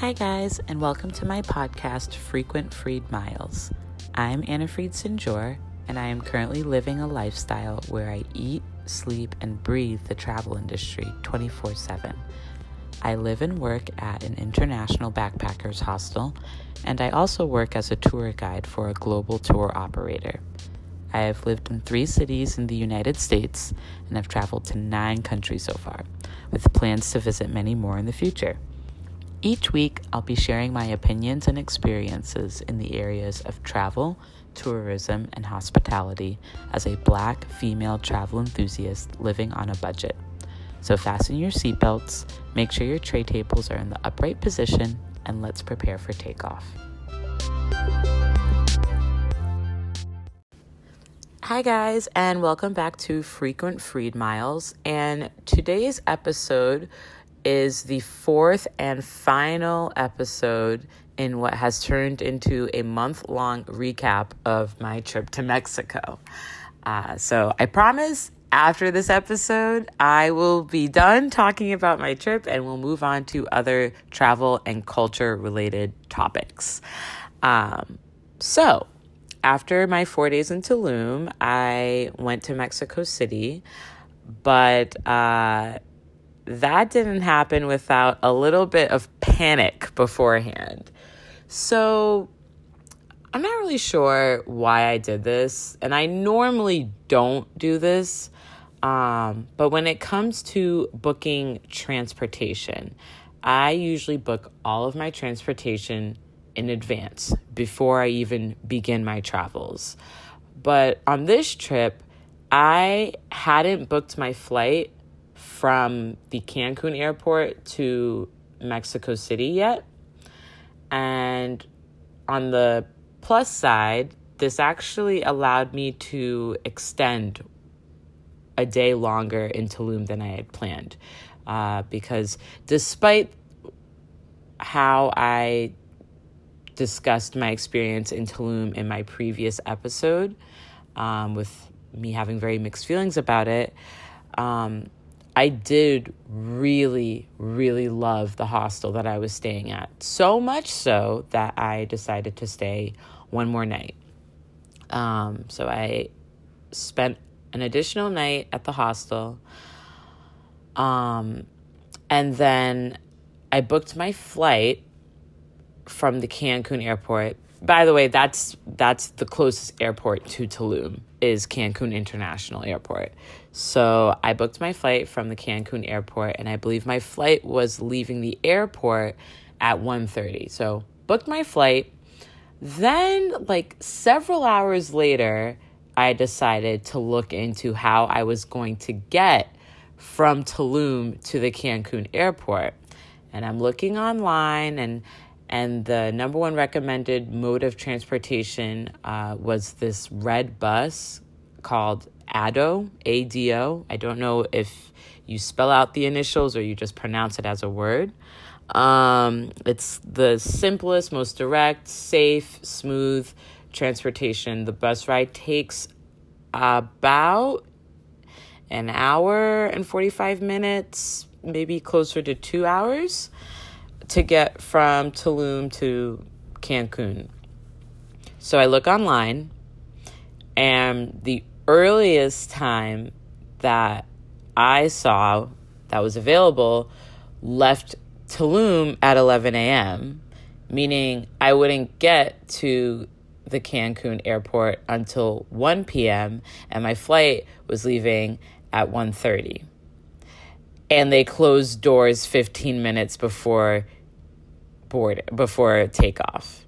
Hi, guys, and welcome to my podcast, Frequent Freed Miles. I'm Anna Fried Sinjor, and I am currently living a lifestyle where I eat, sleep, and breathe the travel industry 24 7. I live and work at an international backpackers hostel, and I also work as a tour guide for a global tour operator. I have lived in three cities in the United States and have traveled to nine countries so far, with plans to visit many more in the future. Each week, I'll be sharing my opinions and experiences in the areas of travel, tourism, and hospitality as a black female travel enthusiast living on a budget. So, fasten your seatbelts, make sure your tray tables are in the upright position, and let's prepare for takeoff. Hi, guys, and welcome back to Frequent Freed Miles. And today's episode is the fourth and final episode in what has turned into a month long recap of my trip to Mexico. Uh, so I promise after this episode, I will be done talking about my trip and we'll move on to other travel and culture related topics. Um, so, after my four days in Tulum, I went to Mexico City, but uh, that didn't happen without a little bit of panic beforehand. So I'm not really sure why I did this, and I normally don't do this. Um, but when it comes to booking transportation, I usually book all of my transportation in advance before I even begin my travels. But on this trip, I hadn't booked my flight from the Cancun airport to Mexico City yet. And on the plus side, this actually allowed me to extend a day longer in Tulum than I had planned. Uh, because despite how I discussed my experience in Tulum in my previous episode, um, with me having very mixed feelings about it, um, I did really, really love the hostel that I was staying at. So much so that I decided to stay one more night. Um, so I spent an additional night at the hostel. Um, and then I booked my flight from the Cancun airport. By the way, that's that's the closest airport to Tulum is Cancun International Airport. So I booked my flight from the Cancun airport and I believe my flight was leaving the airport at 1:30. So booked my flight. Then like several hours later, I decided to look into how I was going to get from Tulum to the Cancun airport. And I'm looking online and and the number one recommended mode of transportation uh, was this red bus called ADO, A-D-O. I don't know if you spell out the initials or you just pronounce it as a word. Um, it's the simplest, most direct, safe, smooth transportation. The bus ride takes about an hour and 45 minutes, maybe closer to two hours to get from Tulum to Cancun. So I look online, and the earliest time that I saw that was available left Tulum at 11 a.m., meaning I wouldn't get to the Cancun airport until 1 p.m. and my flight was leaving at 1:30. And they closed doors 15 minutes before board before takeoff.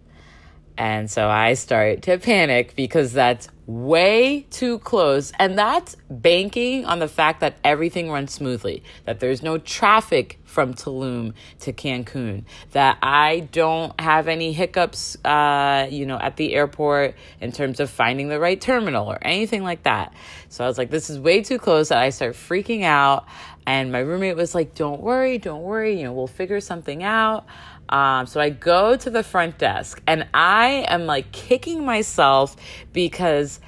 And so I start to panic because that's way too close. And that's banking on the fact that everything runs smoothly, that there's no traffic from Tulum to Cancun, that I don't have any hiccups, uh, you know, at the airport in terms of finding the right terminal or anything like that. So I was like, this is way too close. That I start freaking out. And my roommate was like, don't worry, don't worry, you know, we'll figure something out. Um, so I go to the front desk and I am like kicking myself because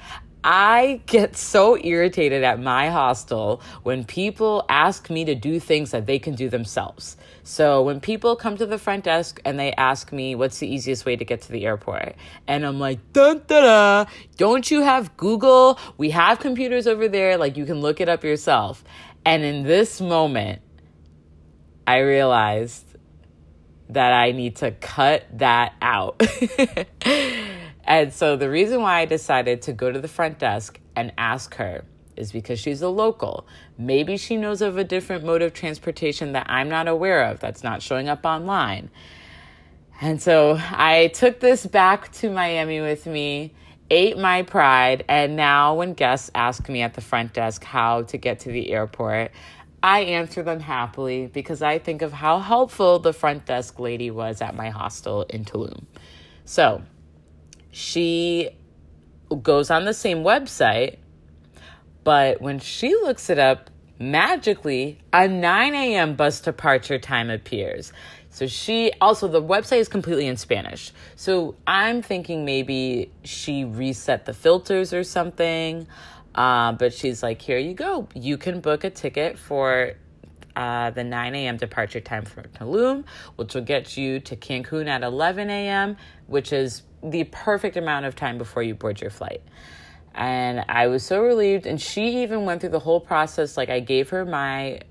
I get so irritated at my hostel when people ask me to do things that they can do themselves. So when people come to the front desk and they ask me what's the easiest way to get to the airport, and I'm like, dun da don't you have Google? We have computers over there, like you can look it up yourself. And in this moment, I realized that I need to cut that out. and so the reason why I decided to go to the front desk and ask her is because she's a local. Maybe she knows of a different mode of transportation that I'm not aware of that's not showing up online. And so I took this back to Miami with me, ate my pride, and now when guests ask me at the front desk how to get to the airport, I answer them happily because I think of how helpful the front desk lady was at my hostel in Tulum. So she goes on the same website, but when she looks it up, magically a 9 a.m. bus departure time appears. So she also, the website is completely in Spanish. So I'm thinking maybe she reset the filters or something. Uh, but she's like, here you go. You can book a ticket for uh, the 9 a.m. departure time for Tulum, which will get you to Cancun at 11 a.m., which is the perfect amount of time before you board your flight. And I was so relieved. And she even went through the whole process. Like I gave her my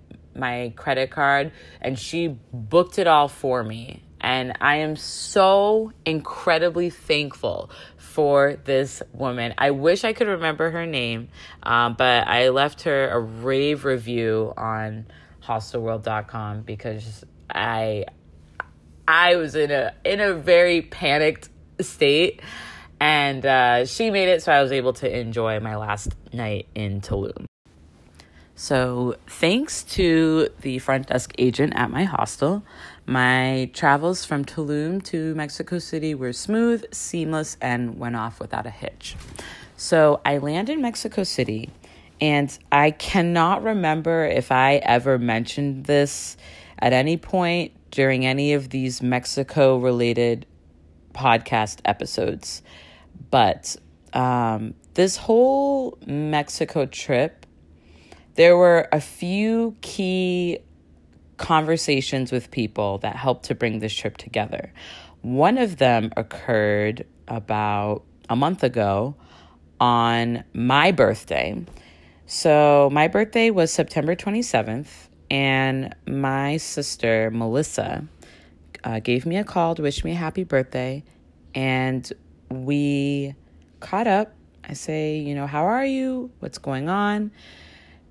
my credit card, and she booked it all for me. And I am so incredibly thankful for this woman. I wish I could remember her name, um, but I left her a rave review on hostelworld.com because I I was in a in a very panicked state and uh, she made it so I was able to enjoy my last night in Tulum. So, thanks to the front desk agent at my hostel, my travels from Tulum to Mexico City were smooth, seamless, and went off without a hitch. So, I land in Mexico City, and I cannot remember if I ever mentioned this at any point during any of these Mexico related podcast episodes. But um, this whole Mexico trip there were a few key conversations with people that helped to bring this trip together. One of them occurred about a month ago on my birthday. So, my birthday was September 27th, and my sister, Melissa, uh, gave me a call to wish me a happy birthday, and we caught up. I say, you know, how are you? What's going on?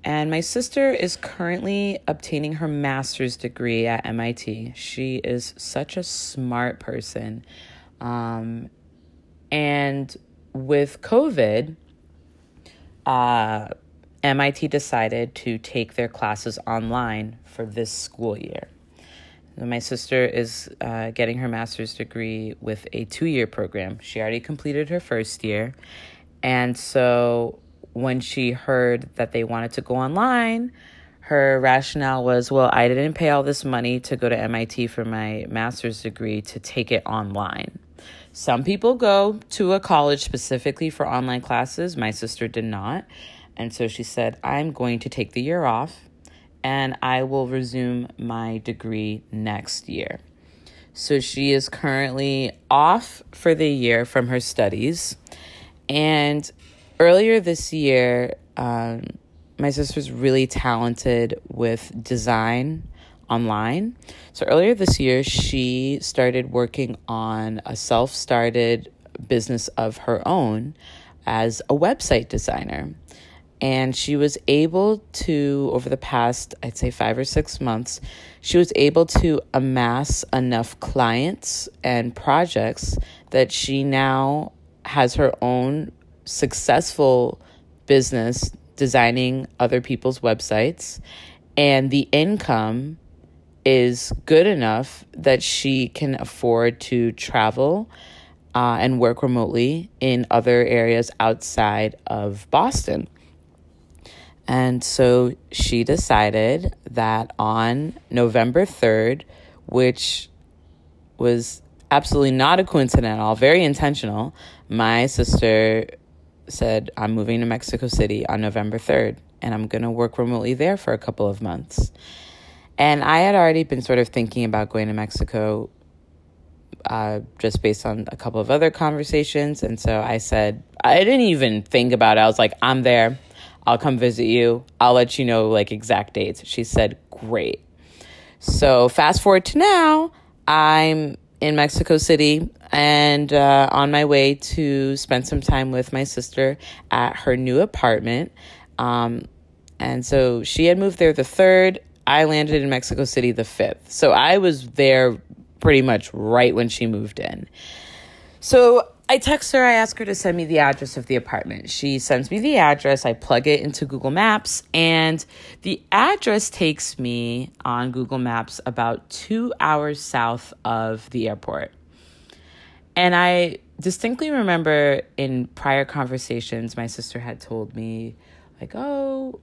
And my sister is currently obtaining her master's degree at MIT. She is such a smart person. Um, and with COVID, uh, MIT decided to take their classes online for this school year. My sister is uh, getting her master's degree with a two year program. She already completed her first year. And so when she heard that they wanted to go online, her rationale was, well, I didn't pay all this money to go to MIT for my master's degree to take it online. Some people go to a college specifically for online classes. My sister did not. And so she said, I'm going to take the year off and I will resume my degree next year. So she is currently off for the year from her studies. And earlier this year, um, my sister's really talented with design online. So earlier this year, she started working on a self started business of her own as a website designer. And she was able to, over the past, I'd say five or six months, she was able to amass enough clients and projects that she now has her own successful business designing other people's websites, and the income is good enough that she can afford to travel uh, and work remotely in other areas outside of Boston. And so she decided that on November 3rd, which was absolutely not a coincidence at all, very intentional, my sister said, I'm moving to Mexico City on November 3rd, and I'm going to work remotely there for a couple of months. And I had already been sort of thinking about going to Mexico uh, just based on a couple of other conversations. And so I said, I didn't even think about it. I was like, I'm there. I'll come visit you. I'll let you know like exact dates. She said, Great. So fast forward to now, I'm in Mexico City and uh, on my way to spend some time with my sister at her new apartment. Um, and so she had moved there the third. I landed in Mexico City the fifth. So I was there pretty much right when she moved in. So I text her, I ask her to send me the address of the apartment. She sends me the address, I plug it into Google Maps, and the address takes me on Google Maps about two hours south of the airport. And I distinctly remember in prior conversations, my sister had told me, like, oh,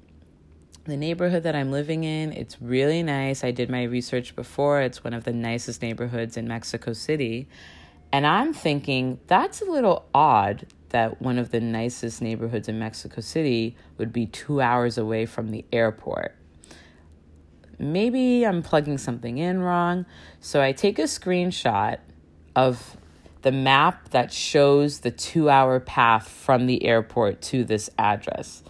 the neighborhood that I'm living in, it's really nice. I did my research before. It's one of the nicest neighborhoods in Mexico City. And I'm thinking that's a little odd that one of the nicest neighborhoods in Mexico City would be two hours away from the airport. Maybe I'm plugging something in wrong. So I take a screenshot of the map that shows the two hour path from the airport to this address.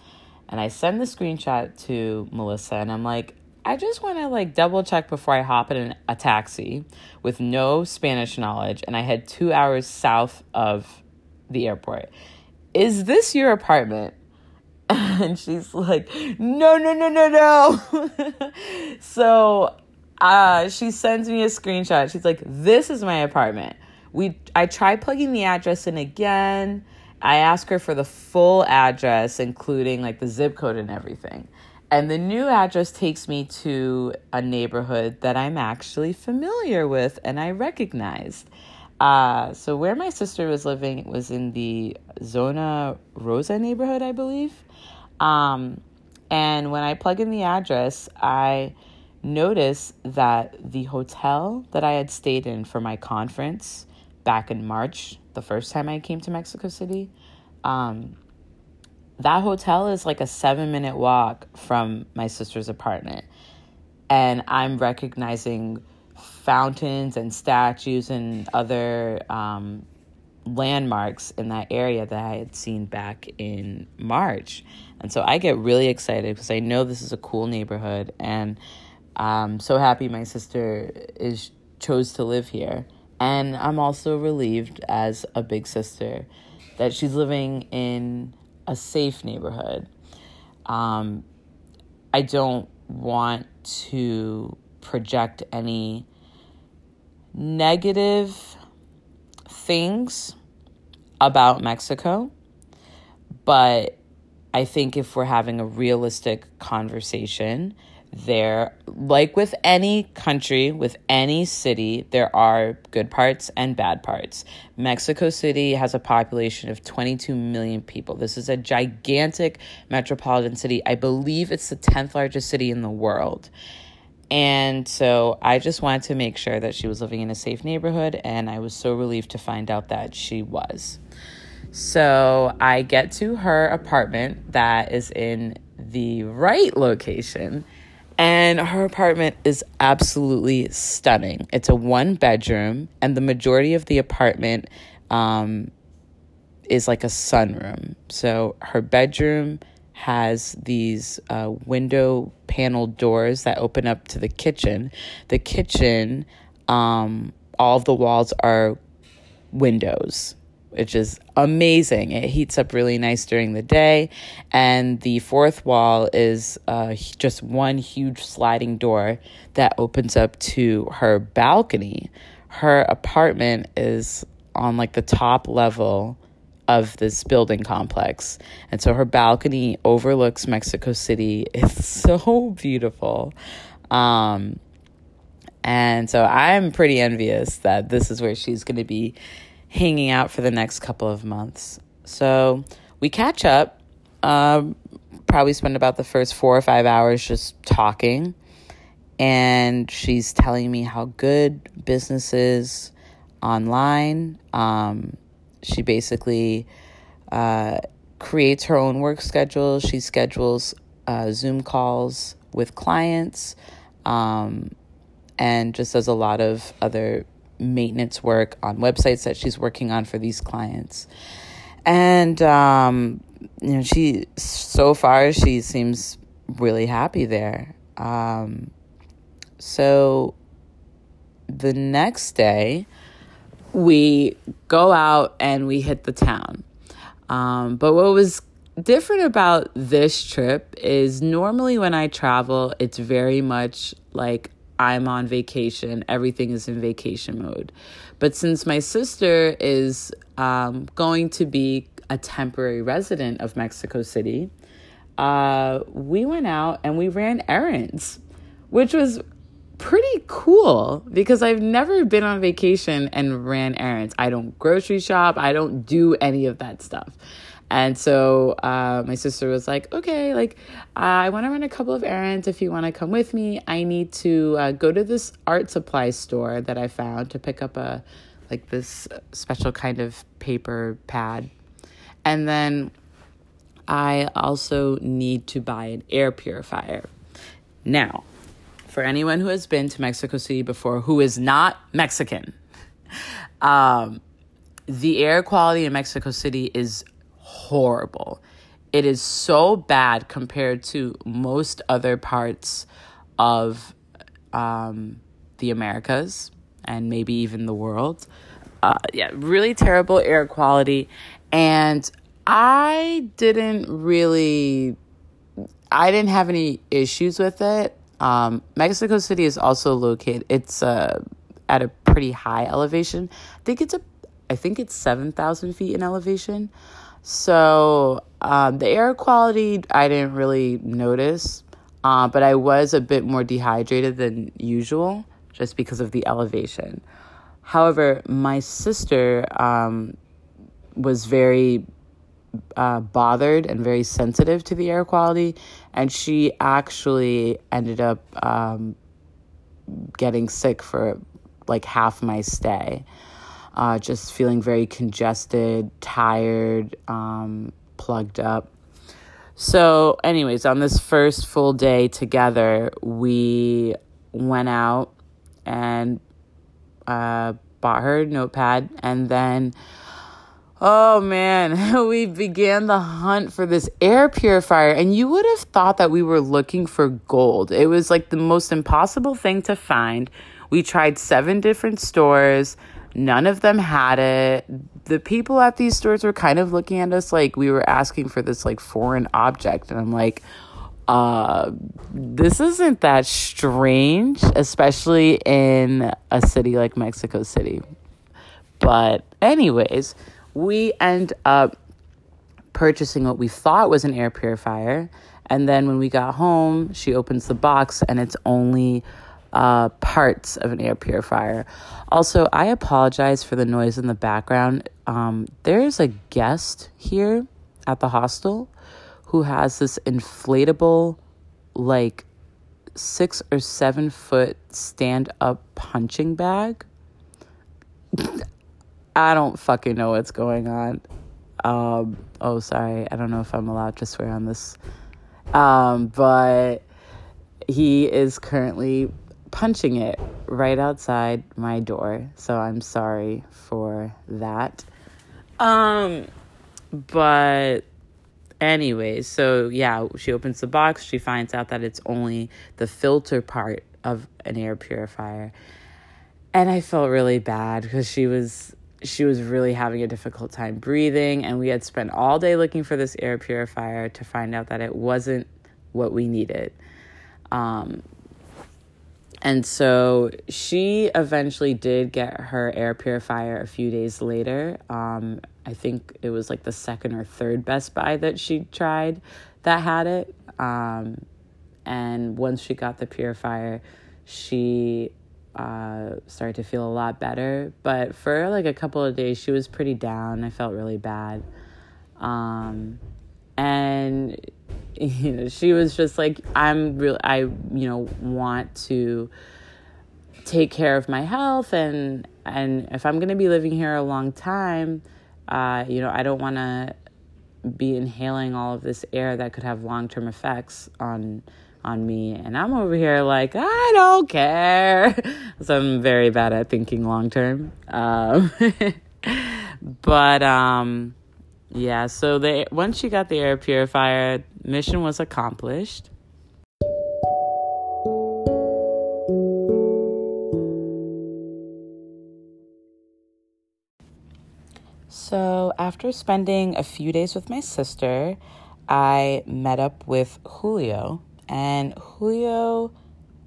And I send the screenshot to Melissa and I'm like, I just want to like double check before I hop in a taxi with no Spanish knowledge and I head two hours south of the airport. Is this your apartment? And she's like, no, no, no, no, no. so uh, she sends me a screenshot. She's like, this is my apartment. We I tried plugging the address in again I ask her for the full address, including like the zip code and everything. And the new address takes me to a neighborhood that I'm actually familiar with and I recognized. Uh, so, where my sister was living was in the Zona Rosa neighborhood, I believe. Um, and when I plug in the address, I notice that the hotel that I had stayed in for my conference back in March the first time I came to Mexico City. Um, that hotel is like a seven minute walk from my sister's apartment. And I'm recognizing fountains and statues and other um, landmarks in that area that I had seen back in March. And so I get really excited because I know this is a cool neighborhood and I'm so happy my sister is chose to live here. And I'm also relieved as a big sister that she's living in a safe neighborhood. Um, I don't want to project any negative things about Mexico, but I think if we're having a realistic conversation, there. Like with any country with any city there are good parts and bad parts. Mexico city has a population of 22 million people. This is a gigantic metropolitan city. I believe it's the 10th largest city in the world. And so i just wanted to make sure that she was living in a safe neighborhood and i was so relieved to find out that she was. So i get to her apartment that is in the right location and her apartment is absolutely stunning. It's a one bedroom, and the majority of the apartment um, is like a sunroom. So her bedroom has these uh, window panel doors that open up to the kitchen. The kitchen, um, all of the walls are windows which is amazing. It heats up really nice during the day. And the fourth wall is uh, just one huge sliding door that opens up to her balcony. Her apartment is on like the top level of this building complex. And so her balcony overlooks Mexico City. It's so beautiful. Um, and so I'm pretty envious that this is where she's going to be hanging out for the next couple of months. So we catch up, um, probably spend about the first four or five hours just talking. And she's telling me how good business is online. Um, she basically uh, creates her own work schedule. She schedules uh, Zoom calls with clients um, and just does a lot of other maintenance work on websites that she's working on for these clients. And, um, you know, she, so far, she seems really happy there. Um, so the next day, we go out and we hit the town. Um, but what was different about this trip is normally when I travel, it's very much like I'm on vacation, everything is in vacation mode. But since my sister is um, going to be a temporary resident of Mexico City, uh, we went out and we ran errands, which was pretty cool because I've never been on vacation and ran errands. I don't grocery shop, I don't do any of that stuff. And so uh, my sister was like, okay, like, I want to run a couple of errands if you want to come with me. I need to uh, go to this art supply store that I found to pick up a, like, this special kind of paper pad. And then I also need to buy an air purifier. Now, for anyone who has been to Mexico City before who is not Mexican, um, the air quality in Mexico City is horrible. It is so bad compared to most other parts of um, the Americas and maybe even the world. Uh, yeah, really terrible air quality. And I didn't really, I didn't have any issues with it. Um, Mexico City is also located, it's uh, at a pretty high elevation. I think it's a, I think it's 7,000 feet in elevation. So um, the air quality I didn't really notice, uh, but I was a bit more dehydrated than usual just because of the elevation. However, my sister um, was very uh, bothered and very sensitive to the air quality, and she actually ended up um, getting sick for like half my stay uh, just feeling very congested, tired, um, plugged up. So, anyways, on this first full day together, we went out and uh, bought her notepad, and then, oh man, we began the hunt for this air purifier. And you would have thought that we were looking for gold. It was like the most impossible thing to find. We tried seven different stores None of them had it. The people at these stores were kind of looking at us like we were asking for this like foreign object. And I'm like, uh, this isn't that strange, especially in a city like Mexico City. But, anyways, we end up purchasing what we thought was an air purifier. And then when we got home, she opens the box and it's only uh, parts of an air purifier. Also, I apologize for the noise in the background. Um, there's a guest here at the hostel who has this inflatable, like six or seven foot stand up punching bag. I don't fucking know what's going on. Um, oh, sorry. I don't know if I'm allowed to swear on this. Um, but he is currently punching it right outside my door. So I'm sorry for that. Um but anyway, so yeah, she opens the box, she finds out that it's only the filter part of an air purifier. And I felt really bad because she was she was really having a difficult time breathing and we had spent all day looking for this air purifier to find out that it wasn't what we needed. Um, and so she eventually did get her air purifier a few days later. Um, I think it was like the second or third Best Buy that she tried that had it. Um, and once she got the purifier, she uh, started to feel a lot better. But for like a couple of days, she was pretty down. I felt really bad. Um, and you know, she was just like, I'm real, I, you know, want to take care of my health and, and if I'm going to be living here a long time, uh, you know, I don't want to be inhaling all of this air that could have long term effects on on me. And i'm over here like i don't care. So i'm very bad at thinking long term um, but um yeah so they once you got the air purifier mission was accomplished So, after spending a few days with my sister, I met up with Julio, and Julio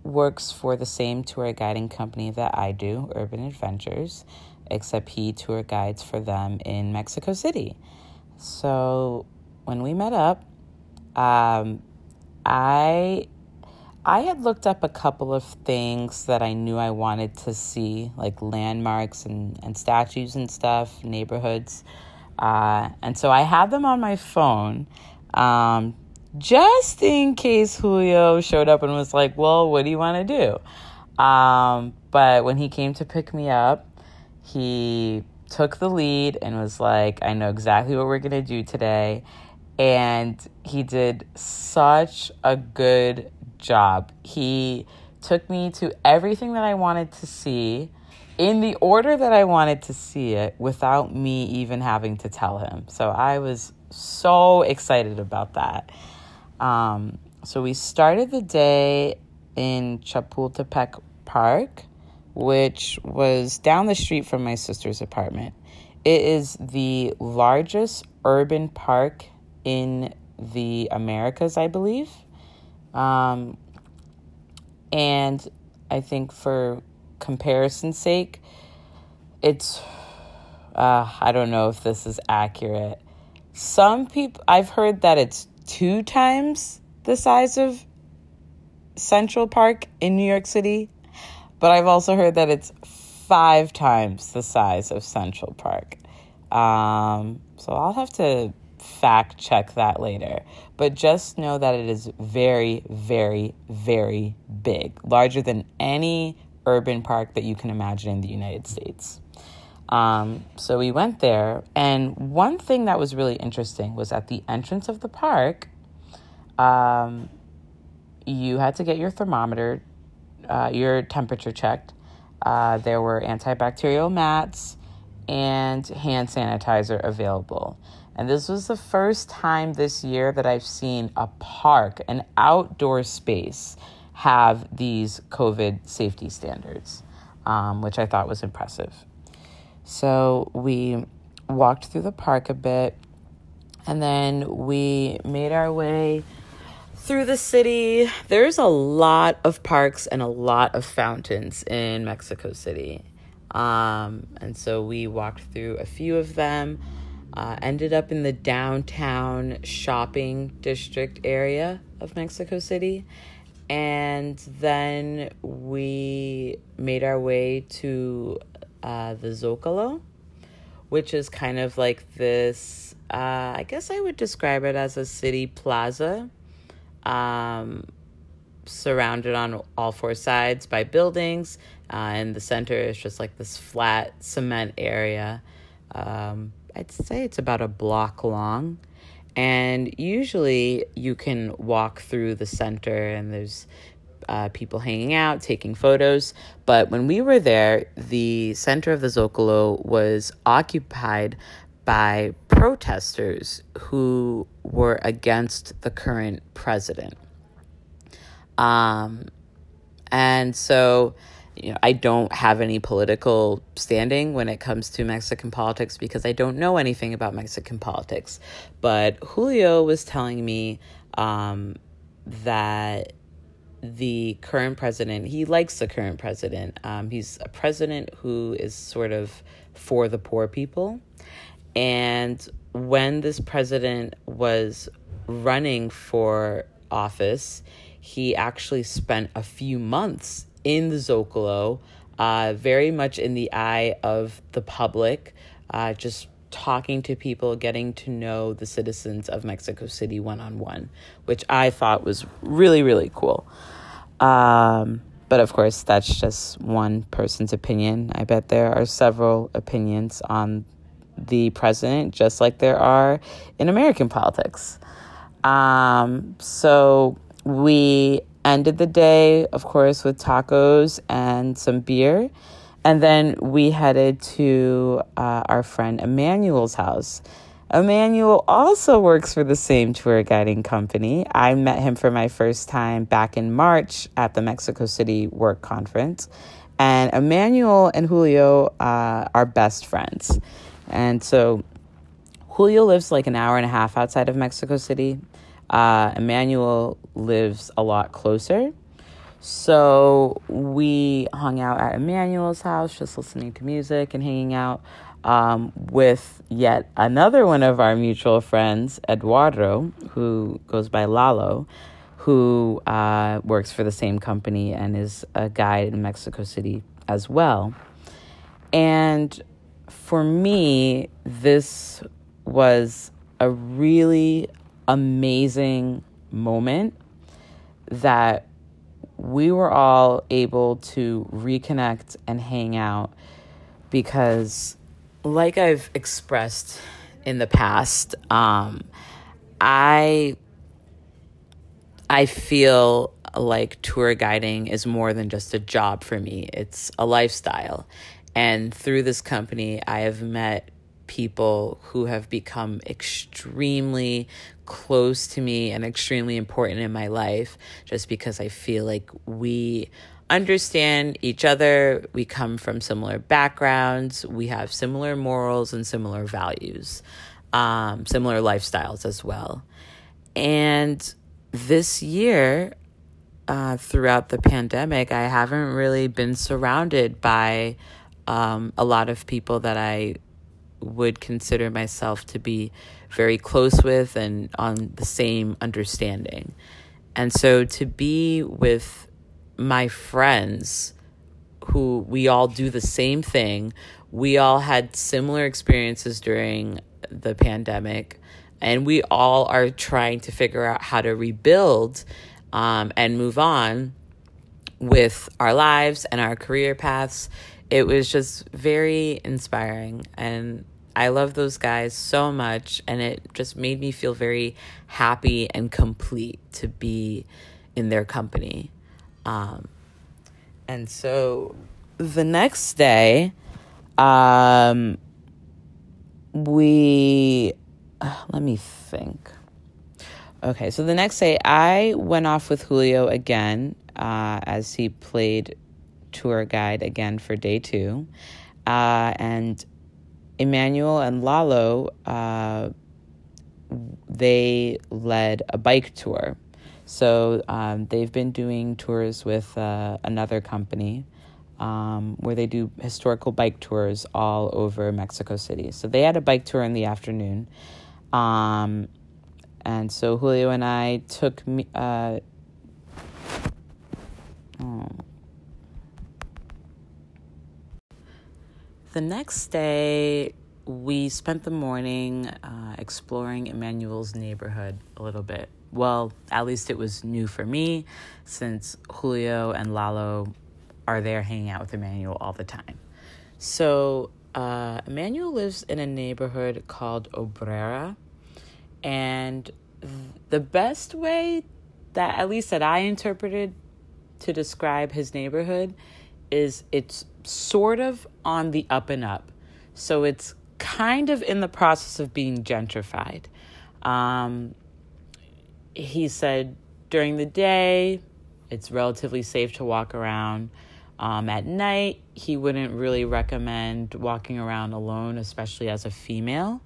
works for the same tour guiding company that I do, Urban Adventures, except he tour guides for them in Mexico City. So, when we met up, um, I I had looked up a couple of things that I knew I wanted to see, like landmarks and, and statues and stuff, neighborhoods. Uh, and so I had them on my phone um, just in case Julio showed up and was like, Well, what do you want to do? Um, but when he came to pick me up, he took the lead and was like, I know exactly what we're going to do today. And he did such a good job. He took me to everything that I wanted to see in the order that I wanted to see it without me even having to tell him. So I was so excited about that. Um, so we started the day in Chapultepec Park, which was down the street from my sister's apartment. It is the largest urban park in the Americas, I believe. Um, and I think for comparison's sake, it's, uh, I don't know if this is accurate. Some people, I've heard that it's two times the size of Central Park in New York City, but I've also heard that it's five times the size of Central Park. Um, so I'll have to fact check that later. But just know that it is very, very, very big, larger than any urban park that you can imagine in the United States. Um, so we went there, and one thing that was really interesting was at the entrance of the park, um, you had to get your thermometer, uh, your temperature checked. Uh, there were antibacterial mats and hand sanitizer available. And this was the first time this year that I've seen a park, an outdoor space, have these COVID safety standards, um, which I thought was impressive. So we walked through the park a bit and then we made our way through the city. There's a lot of parks and a lot of fountains in Mexico City. Um, and so we walked through a few of them. Uh, ended up in the downtown shopping district area of Mexico City. And then we made our way to uh, the Zocalo, which is kind of like this, uh, I guess I would describe it as a city plaza, um, surrounded on all four sides by buildings. Uh, and the center is just like this flat cement area. Um, I'd say it's about a block long. And usually you can walk through the center and there's uh, people hanging out, taking photos. But when we were there, the center of the Zocalo was occupied by protesters who were against the current president. Um, and so you know, I don't have any political standing when it comes to Mexican politics because I don't know anything about Mexican politics. But Julio was telling me um, that the current president, he likes the current president. Um, he's a president who is sort of for the poor people. And when this president was running for office, he actually spent a few months in the Zocalo, uh, very much in the eye of the public, uh, just talking to people, getting to know the citizens of Mexico City one on one, which I thought was really, really cool. Um, but of course, that's just one person's opinion. I bet there are several opinions on the president, just like there are in American politics. Um, so we ended the day, of course, with tacos and some beer. And then we headed to uh, our friend Emmanuel's house. Emmanuel also works for the same tour guiding company. I met him for my first time back in March at the Mexico City Work Conference. And Emmanuel and Julio uh, are best friends. And so Julio lives like an hour and a half outside of Mexico City. Uh, Emmanuel lives a lot closer. So we hung out at Emmanuel's house, just listening to music and hanging out um, with yet another one of our mutual friends, Eduardo, who goes by Lalo, who uh, works for the same company and is a guide in Mexico City as well. And for me, this was a really amazing moment that we were all able to reconnect and hang out because like I've expressed in the past, um, I I feel like tour guiding is more than just a job for me. It's a lifestyle. And through this company, I have met people who have become extremely close to me and extremely important in my life just because I feel like we understand each other. We come from similar backgrounds. We have similar morals and similar values, um, similar lifestyles as well. And this year, uh, throughout the pandemic, I haven't really been surrounded by um, a lot of people that I would consider myself to be very close with and on the same understanding. And so to be with my friends who we all do the same thing. We all had similar experiences during the pandemic, and we all are trying to figure out how to rebuild um, and move on with our lives and our career paths. It was just very inspiring, and I love those guys so much, and it just made me feel very happy and complete to be in their company. Um, and so the next day, um, we, uh, let me think. Okay, so the next day, I went off with Julio again uh, as he played tour guide again for day two. Uh, and Emmanuel and Lalo, uh, they led a bike tour. So um, they've been doing tours with uh, another company um, where they do historical bike tours all over Mexico City. So they had a bike tour in the afternoon. Um, and so Julio and I took me. Uh, oh. The next day, we spent the morning uh, exploring Emmanuel's neighborhood a little bit well, at least it was new for me since Julio and Lalo are there hanging out with Emmanuel all the time. So, uh, Emmanuel lives in a neighborhood called Obrera, and the best way that, at least that I interpreted to describe his neighborhood, is it's sort of on the up and up. So, it's kind of in the process of being gentrified. Um, he said during the day, it's relatively safe to walk around. Um, at night, he wouldn't really recommend walking around alone, especially as a female.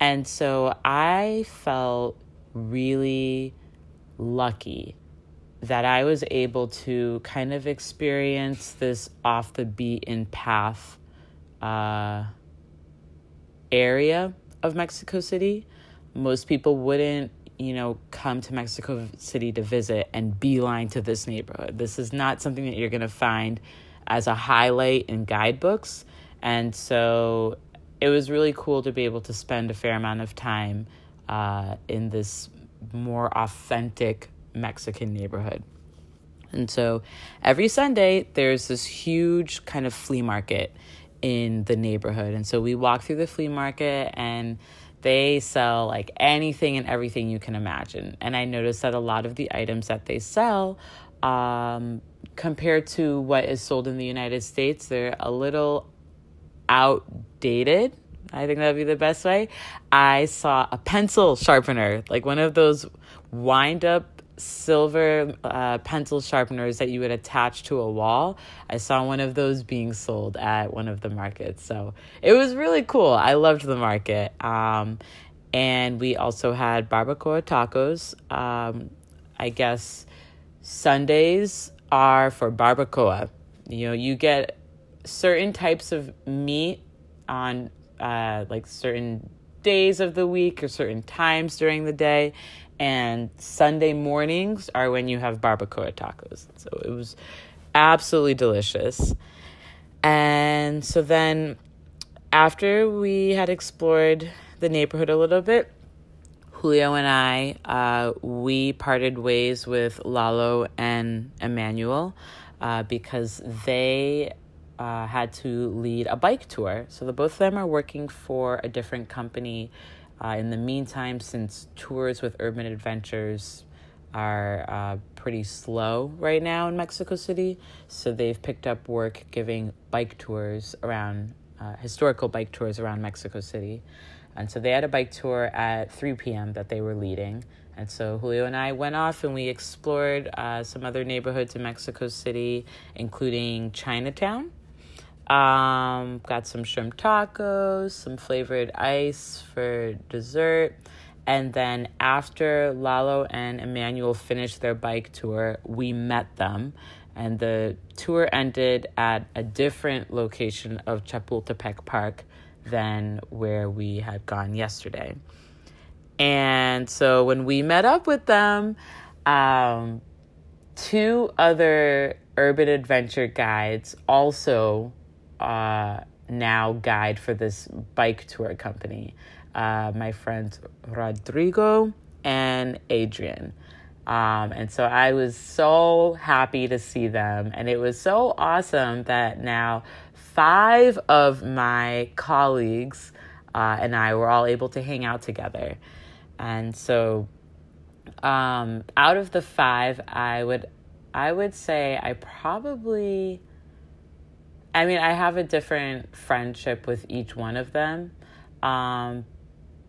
And so I felt really lucky that I was able to kind of experience this off the beaten path uh, area of Mexico City. Most people wouldn't you know, come to Mexico City to visit and beeline to this neighborhood. This is not something that you're going to find as a highlight in guidebooks. And so it was really cool to be able to spend a fair amount of time uh, in this more authentic Mexican neighborhood. And so every Sunday, there's this huge kind of flea market in the neighborhood. And so we walk through the flea market and they sell like anything and everything you can imagine. And I noticed that a lot of the items that they sell, um, compared to what is sold in the United States, they're a little outdated. I think that would be the best way. I saw a pencil sharpener, like one of those wind up silver uh, pencil sharpeners that you would attach to a wall. I saw one of those being sold at one of the markets. So it was really cool. I loved the market. Um, and we also had barbacoa tacos. Um, I guess Sundays are for barbacoa. You know, you get certain types of meat on uh, like certain days of the week or certain times during the day and Sunday mornings are when you have barbacoa tacos. So it was absolutely delicious. And so then after we had explored the neighborhood a little bit, Julio and I, uh, we parted ways with Lalo and Emmanuel uh, because they uh, had to lead a bike tour. So the both of them are working for a different company uh, in the meantime, since tours with Urban Adventures are uh, pretty slow right now in Mexico City, so they've picked up work giving bike tours around, uh, historical bike tours around Mexico City. And so they had a bike tour at 3 p.m. that they were leading. And so Julio and I went off and we explored uh, some other neighborhoods in Mexico City, including Chinatown. Um, got some shrimp tacos, some flavored ice for dessert. And then after Lalo and Emmanuel finished their bike tour, we met them. And the tour ended at a different location of Chapultepec Park than where we had gone yesterday. And so when we met up with them, um, two other urban adventure guides also uh, now guide for this bike tour company. Uh, my friends Rodrigo and Adrian. Um, and so I was so happy to see them. And it was so awesome that now five of my colleagues uh, and I were all able to hang out together. And so um, out of the five, I would I would say I probably I mean, I have a different friendship with each one of them. Um,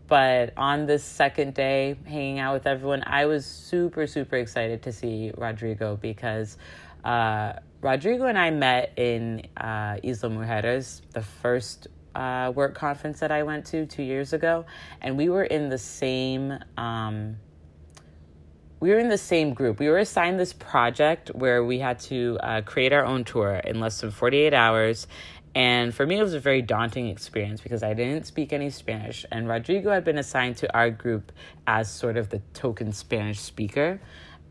but on this second day, hanging out with everyone, I was super, super excited to see Rodrigo because uh, Rodrigo and I met in uh, Isla Mujeres, the first uh, work conference that I went to two years ago, and we were in the same. Um, we were in the same group. We were assigned this project where we had to uh, create our own tour in less than 48 hours. And for me, it was a very daunting experience because I didn't speak any Spanish. And Rodrigo had been assigned to our group as sort of the token Spanish speaker.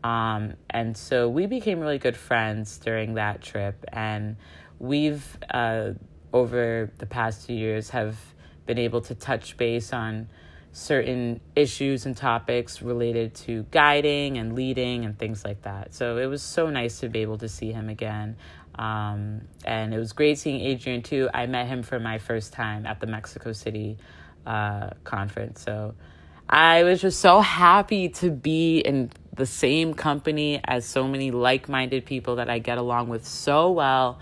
Um, and so we became really good friends during that trip. And we've, uh, over the past two years, have been able to touch base on certain issues and topics related to guiding and leading and things like that. So it was so nice to be able to see him again. Um, and it was great seeing Adrian too. I met him for my first time at the Mexico City uh, conference. So I was just so happy to be in the same company as so many like minded people that I get along with so well.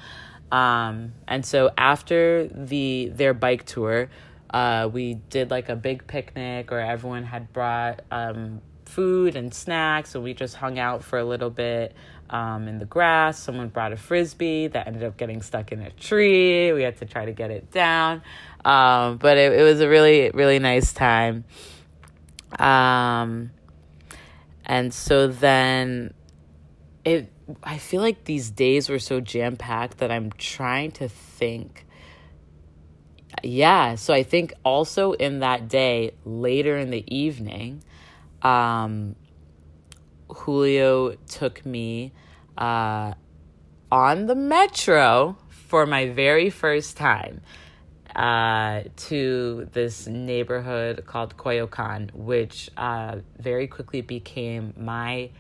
Um, and so after the their bike tour, uh, we did like a big picnic, or everyone had brought um, food and snacks, and we just hung out for a little bit um, in the grass. Someone brought a frisbee that ended up getting stuck in a tree. We had to try to get it down, um, but it, it was a really really nice time. Um, and so then it. I feel like these days were so jam packed that I'm trying to think yeah, so I think also in that day, later in the evening, um, Julio took me uh, on the metro for my very first time uh, to this neighborhood called Coyoacan, which uh, very quickly became my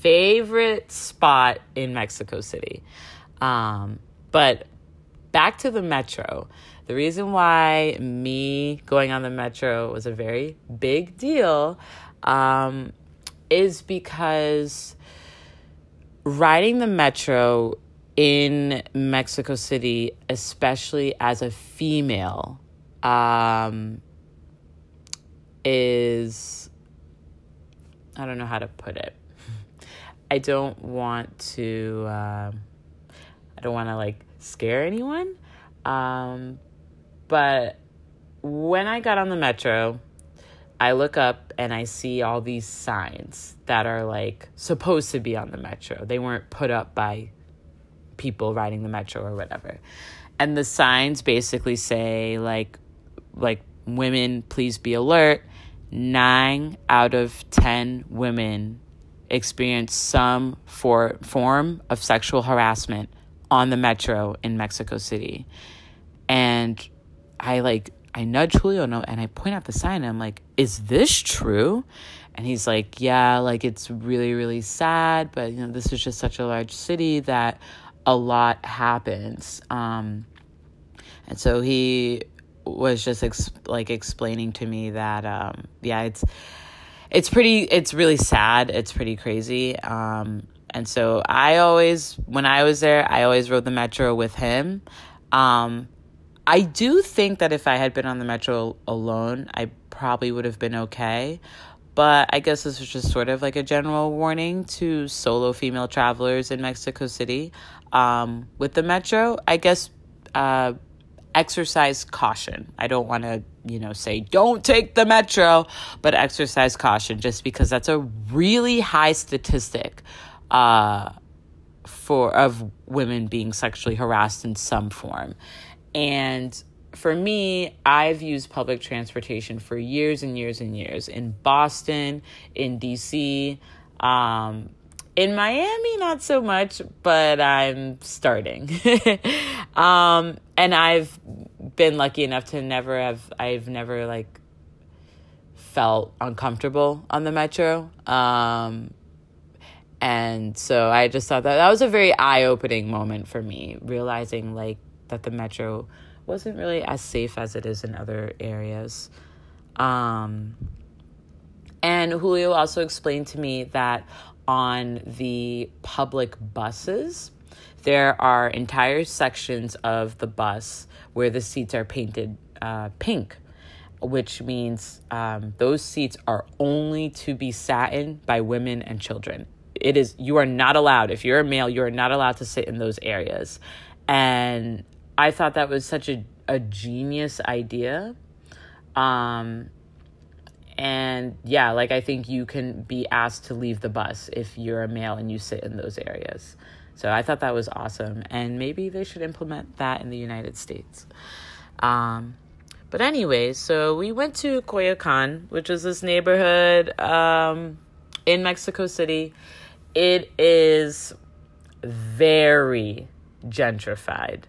favorite spot in Mexico City. Um, but back to the metro. The reason why me going on the metro was a very big deal um, is because riding the metro in Mexico City, especially as a female, um, is I don't know how to put it. I don't want to. Um, I don't want to like scare anyone. Um, but when I got on the metro, I look up and I see all these signs that are like supposed to be on the metro. They weren't put up by people riding the metro or whatever. And the signs basically say like like women please be alert. 9 out of 10 women experience some for, form of sexual harassment on the metro in Mexico City. And I like I nudge Julio and I point out the sign and I'm like, "Is this true?" And he's like, "Yeah, like it's really really sad, but you know, this is just such a large city that a lot happens. Um, and so he was just ex- like explaining to me that, um, yeah, it's, it's pretty, it's really sad. It's pretty crazy. Um, and so I always, when I was there, I always rode the metro with him. Um, I do think that if I had been on the metro alone, I probably would have been okay. But I guess this was just sort of like a general warning to solo female travelers in Mexico City. Um, with the metro, I guess uh, exercise caution. I don't want to, you know, say don't take the metro, but exercise caution just because that's a really high statistic uh, for of women being sexually harassed in some form. And for me, I've used public transportation for years and years and years in Boston, in DC, um, in Miami, not so much, but I'm starting. um, and I've been lucky enough to never have, I've never like felt uncomfortable on the metro. Um, and so I just thought that that was a very eye opening moment for me, realizing like that the metro wasn't really as safe as it is in other areas. Um, and Julio also explained to me that on the public buses, there are entire sections of the bus where the seats are painted uh, pink, which means um, those seats are only to be sat in by women and children. It is, you are not allowed, if you're a male, you are not allowed to sit in those areas. And I thought that was such a, a genius idea. Um, and yeah, like I think you can be asked to leave the bus if you're a male and you sit in those areas. So I thought that was awesome. And maybe they should implement that in the United States. Um, but anyway, so we went to Coyoacan, which is this neighborhood um, in Mexico City. It is very gentrified.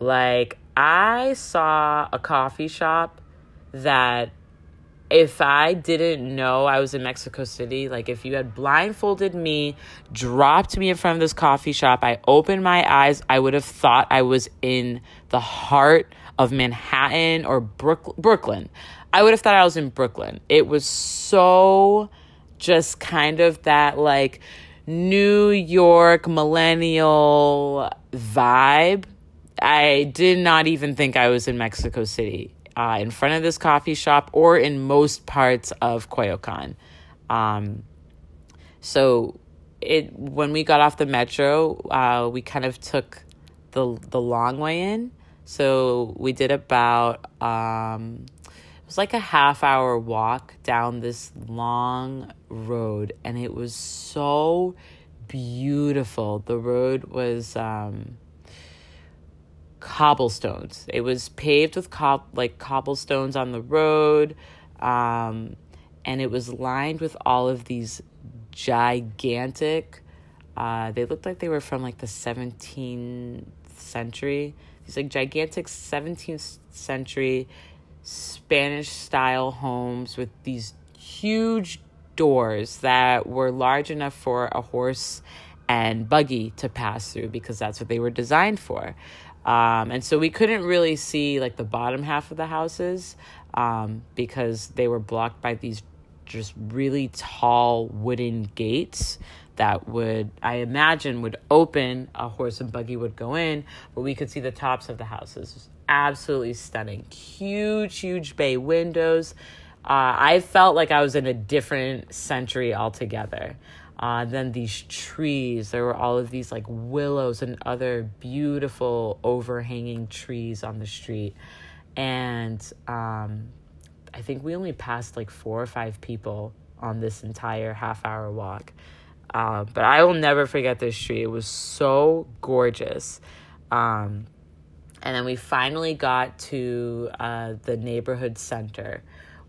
Like, I saw a coffee shop that if I didn't know I was in Mexico City, like if you had blindfolded me, dropped me in front of this coffee shop, I opened my eyes, I would have thought I was in the heart of Manhattan or Brook- Brooklyn. I would have thought I was in Brooklyn. It was so just kind of that like New York millennial vibe I did not even think I was in Mexico City, uh, in front of this coffee shop or in most parts of Coyoacan. Um, so it when we got off the metro, uh, we kind of took the the long way in. So we did about um, it was like a half hour walk down this long road, and it was so beautiful. The road was um, cobblestones. It was paved with cob like cobblestones on the road, um, and it was lined with all of these gigantic. Uh, they looked like they were from like the 17th century. These like gigantic 17th century Spanish style homes with these huge doors that were large enough for a horse and buggy to pass through because that's what they were designed for. Um, and so we couldn't really see like the bottom half of the houses um, because they were blocked by these just really tall wooden gates that would I imagine would open a horse and buggy would go in, but we could see the tops of the houses. Absolutely stunning. Huge, huge bay windows. Uh, I felt like I was in a different century altogether. Uh, then these trees, there were all of these like willows and other beautiful overhanging trees on the street. And um, I think we only passed like four or five people on this entire half hour walk. Uh, but I will never forget this street. It was so gorgeous. Um, and then we finally got to uh, the neighborhood center,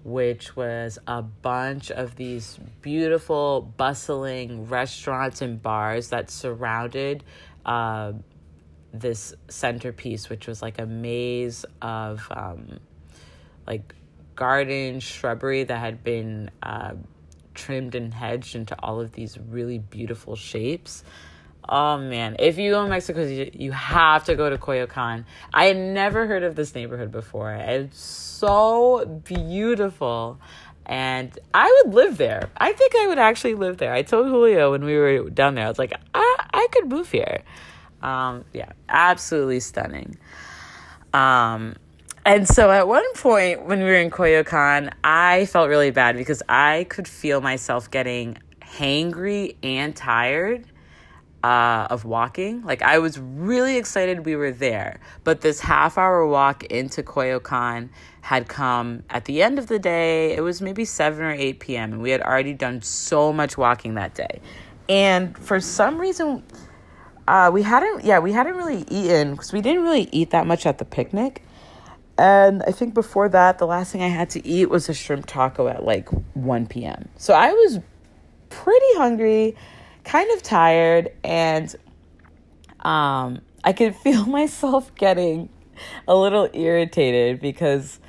which was a bunch of these beautiful, bustling restaurants and bars that surrounded uh, this centerpiece, which was like a maze of um, like garden shrubbery that had been uh, trimmed and hedged into all of these really beautiful shapes. Oh man, if you go to Mexico, you, have to go to Coyoacan. I had never heard of this neighborhood before. It's so beautiful. And I would live there. I think I would actually live there. I told Julio when we were down there, I was like, I, I could move here. Um, yeah, absolutely stunning. Um, and so at one point when we were in Coyoacan, I felt really bad because I could feel myself getting hangry and tired uh, of walking. Like I was really excited we were there, but this half hour walk into Coyoacan had come at the end of the day. It was maybe 7 or 8 p.m. and we had already done so much walking that day. And for some reason, uh, we hadn't, yeah, we hadn't really eaten because we didn't really eat that much at the picnic. And I think before that, the last thing I had to eat was a shrimp taco at like 1 p.m. So I was pretty hungry, kind of tired, and um, I could feel myself getting a little irritated because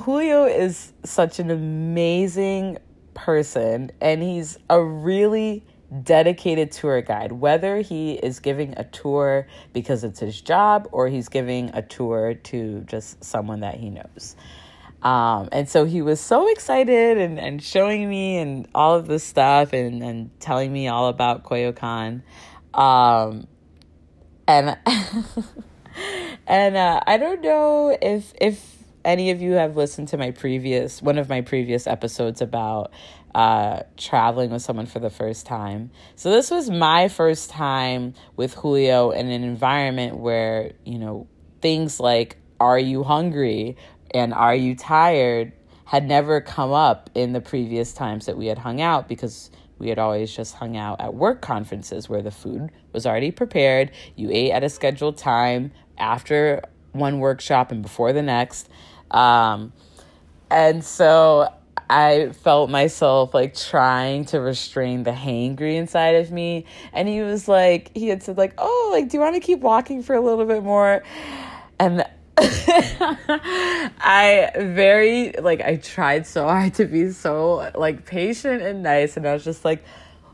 Julio is such an amazing person and he's a really dedicated tour guide, whether he is giving a tour because it's his job or he's giving a tour to just someone that he knows. Um, and so he was so excited and, and showing me and all of this stuff and, and telling me all about Coyoacan. Um, and and uh, I don't know if if any of you have listened to my previous one of my previous episodes about uh, traveling with someone for the first time. So this was my first time with Julio in an environment where, you know, things like are you hungry and are you tired had never come up in the previous times that we had hung out because we had always just hung out at work conferences where the food was already prepared. You ate at a scheduled time after one workshop and before the next. Um, and so I felt myself like trying to restrain the hangry inside of me. And he was like, he had said, like, oh, like, do you want to keep walking for a little bit more? And I very like I tried so hard to be so like patient and nice and I was just like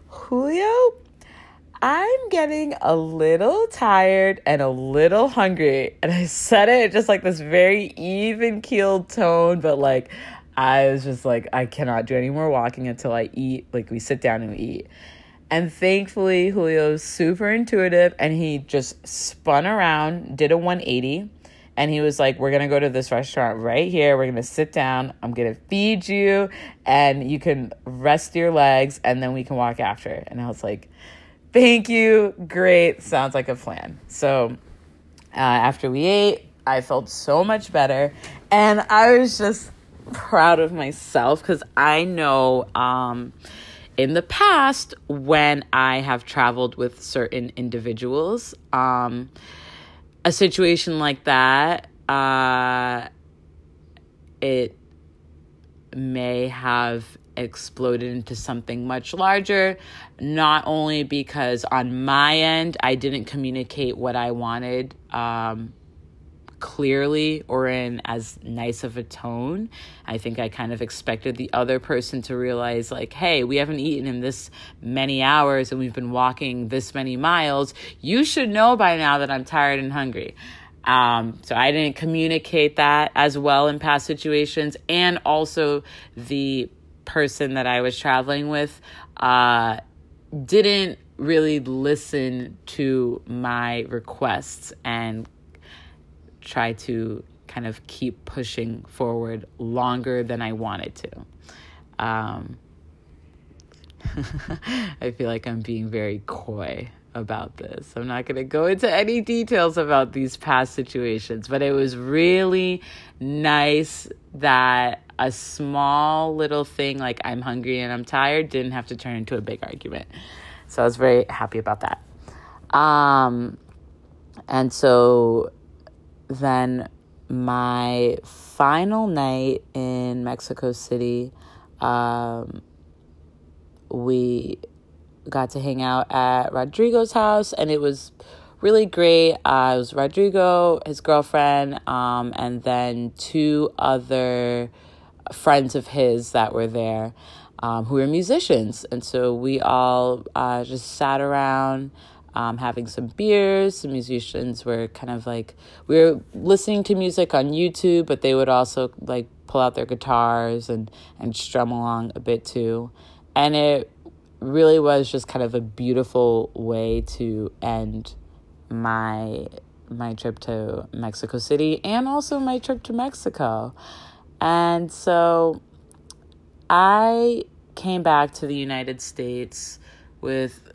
Julio I'm getting a little tired and a little hungry and I said it just like this very even keeled tone but like I was just like, I cannot do any more walking until I eat. Like, we sit down and we eat. And thankfully, Julio's super intuitive and he just spun around, did a 180, and he was like, We're gonna go to this restaurant right here. We're gonna sit down. I'm gonna feed you, and you can rest your legs, and then we can walk after. And I was like, Thank you. Great. Sounds like a plan. So, uh, after we ate, I felt so much better. And I was just proud of myself because I know um, in the past when I have traveled with certain individuals, um, a situation like that, uh, it may have exploded into something much larger, not only because on my end I didn't communicate what I wanted. Um, clearly or in as nice of a tone. I think I kind of expected the other person to realize, like, hey, we haven't eaten in this many hours and we've been walking this many miles. You should know by now that I'm tired and hungry. Um, so I didn't communicate that as well in past situations. And also, the person that I was traveling with uh, didn't really listen to my requests and try to kind of keep pushing forward longer than I wanted to. Um, I feel like I'm being very coy about this. I'm not going to go into any details about these past situations, but it was really nice that a small little thing like I'm hungry and I'm tired didn't have to turn into a big argument. So I was very happy about that. Um, and so then my final night in Mexico City, um, we got to hang out at Rodrigo's house, and it was really great. Uh, it was Rodrigo, his girlfriend, um, and then two other friends of his that were there um, who were musicians. And so we all uh, just sat around um, having some beers. The musicians were kind of like, we were listening to music on YouTube, but they would also like pull out their guitars and, and strum along a bit too. And it really was just kind of a beautiful way to end my my trip to Mexico City and also my trip to Mexico. And so I came back to the United States with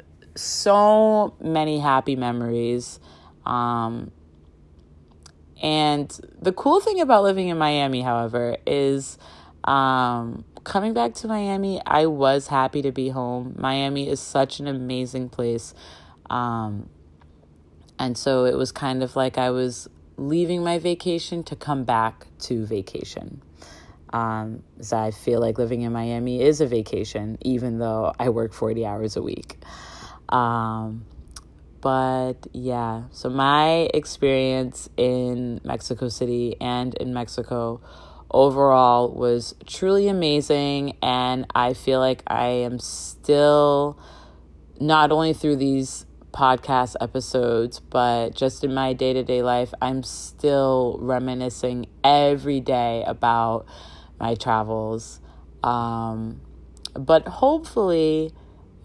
so many happy memories. Um, and the cool thing about living in Miami, however, is um, coming back to Miami, I was happy to be home. Miami is such an amazing place. Um, and so it was kind of like I was leaving my vacation to come back to vacation. Um, so I feel like living in Miami is a vacation, even though I work 40 hours a week. Um, but yeah, so my experience in Mexico City and in Mexico overall was truly amazing. And I feel like I am still, not only through these podcast episodes, but just in my day to day life, I'm still reminiscing every day about my travels. Um, but hopefully,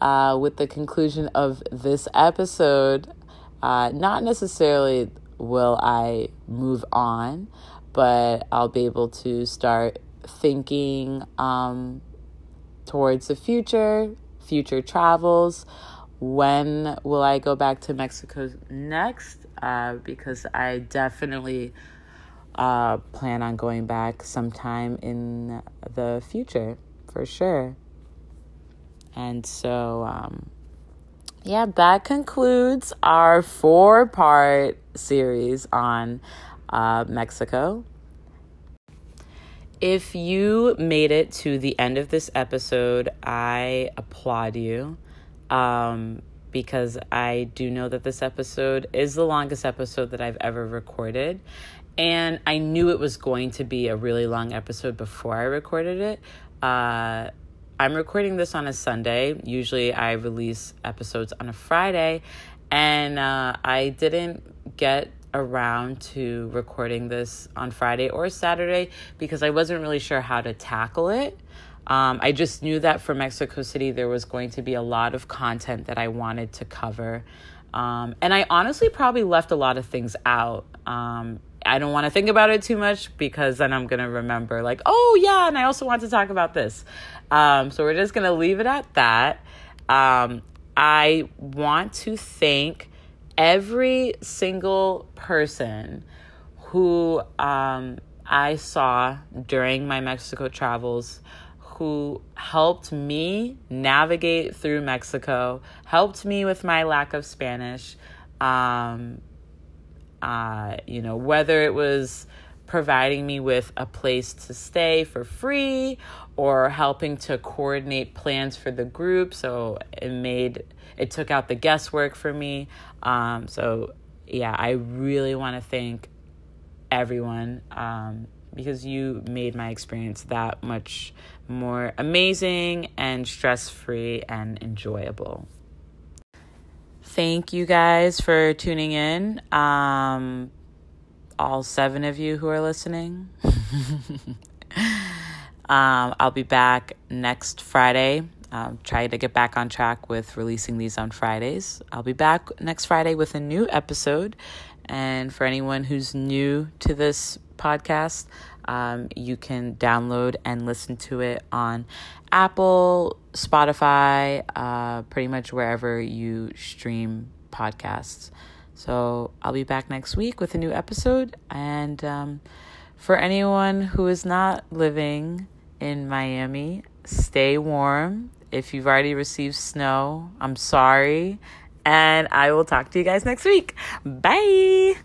uh, with the conclusion of this episode, uh, not necessarily will I move on, but I'll be able to start thinking um, towards the future, future travels. When will I go back to Mexico next? Uh, because I definitely uh, plan on going back sometime in the future for sure. And so, um, yeah, that concludes our four part series on uh, Mexico. If you made it to the end of this episode, I applaud you um, because I do know that this episode is the longest episode that I've ever recorded. And I knew it was going to be a really long episode before I recorded it. Uh, I'm recording this on a Sunday. Usually I release episodes on a Friday. And uh, I didn't get around to recording this on Friday or Saturday because I wasn't really sure how to tackle it. Um, I just knew that for Mexico City, there was going to be a lot of content that I wanted to cover. Um, and I honestly probably left a lot of things out. Um, I don't want to think about it too much because then I'm going to remember, like, oh, yeah, and I also want to talk about this. Um, so we're just going to leave it at that. Um, I want to thank every single person who um, I saw during my Mexico travels who helped me navigate through Mexico, helped me with my lack of Spanish. Um, uh, you know, whether it was providing me with a place to stay for free or helping to coordinate plans for the group. So it made, it took out the guesswork for me. Um, so yeah, I really want to thank everyone um, because you made my experience that much more amazing and stress free and enjoyable. Thank you guys for tuning in. Um, all seven of you who are listening. um, I'll be back next Friday. Um, try to get back on track with releasing these on Fridays. I'll be back next Friday with a new episode. And for anyone who's new to this podcast, um, you can download and listen to it on Apple, Spotify, uh, pretty much wherever you stream podcasts. So I'll be back next week with a new episode. And um, for anyone who is not living in Miami, stay warm. If you've already received snow, I'm sorry. And I will talk to you guys next week. Bye.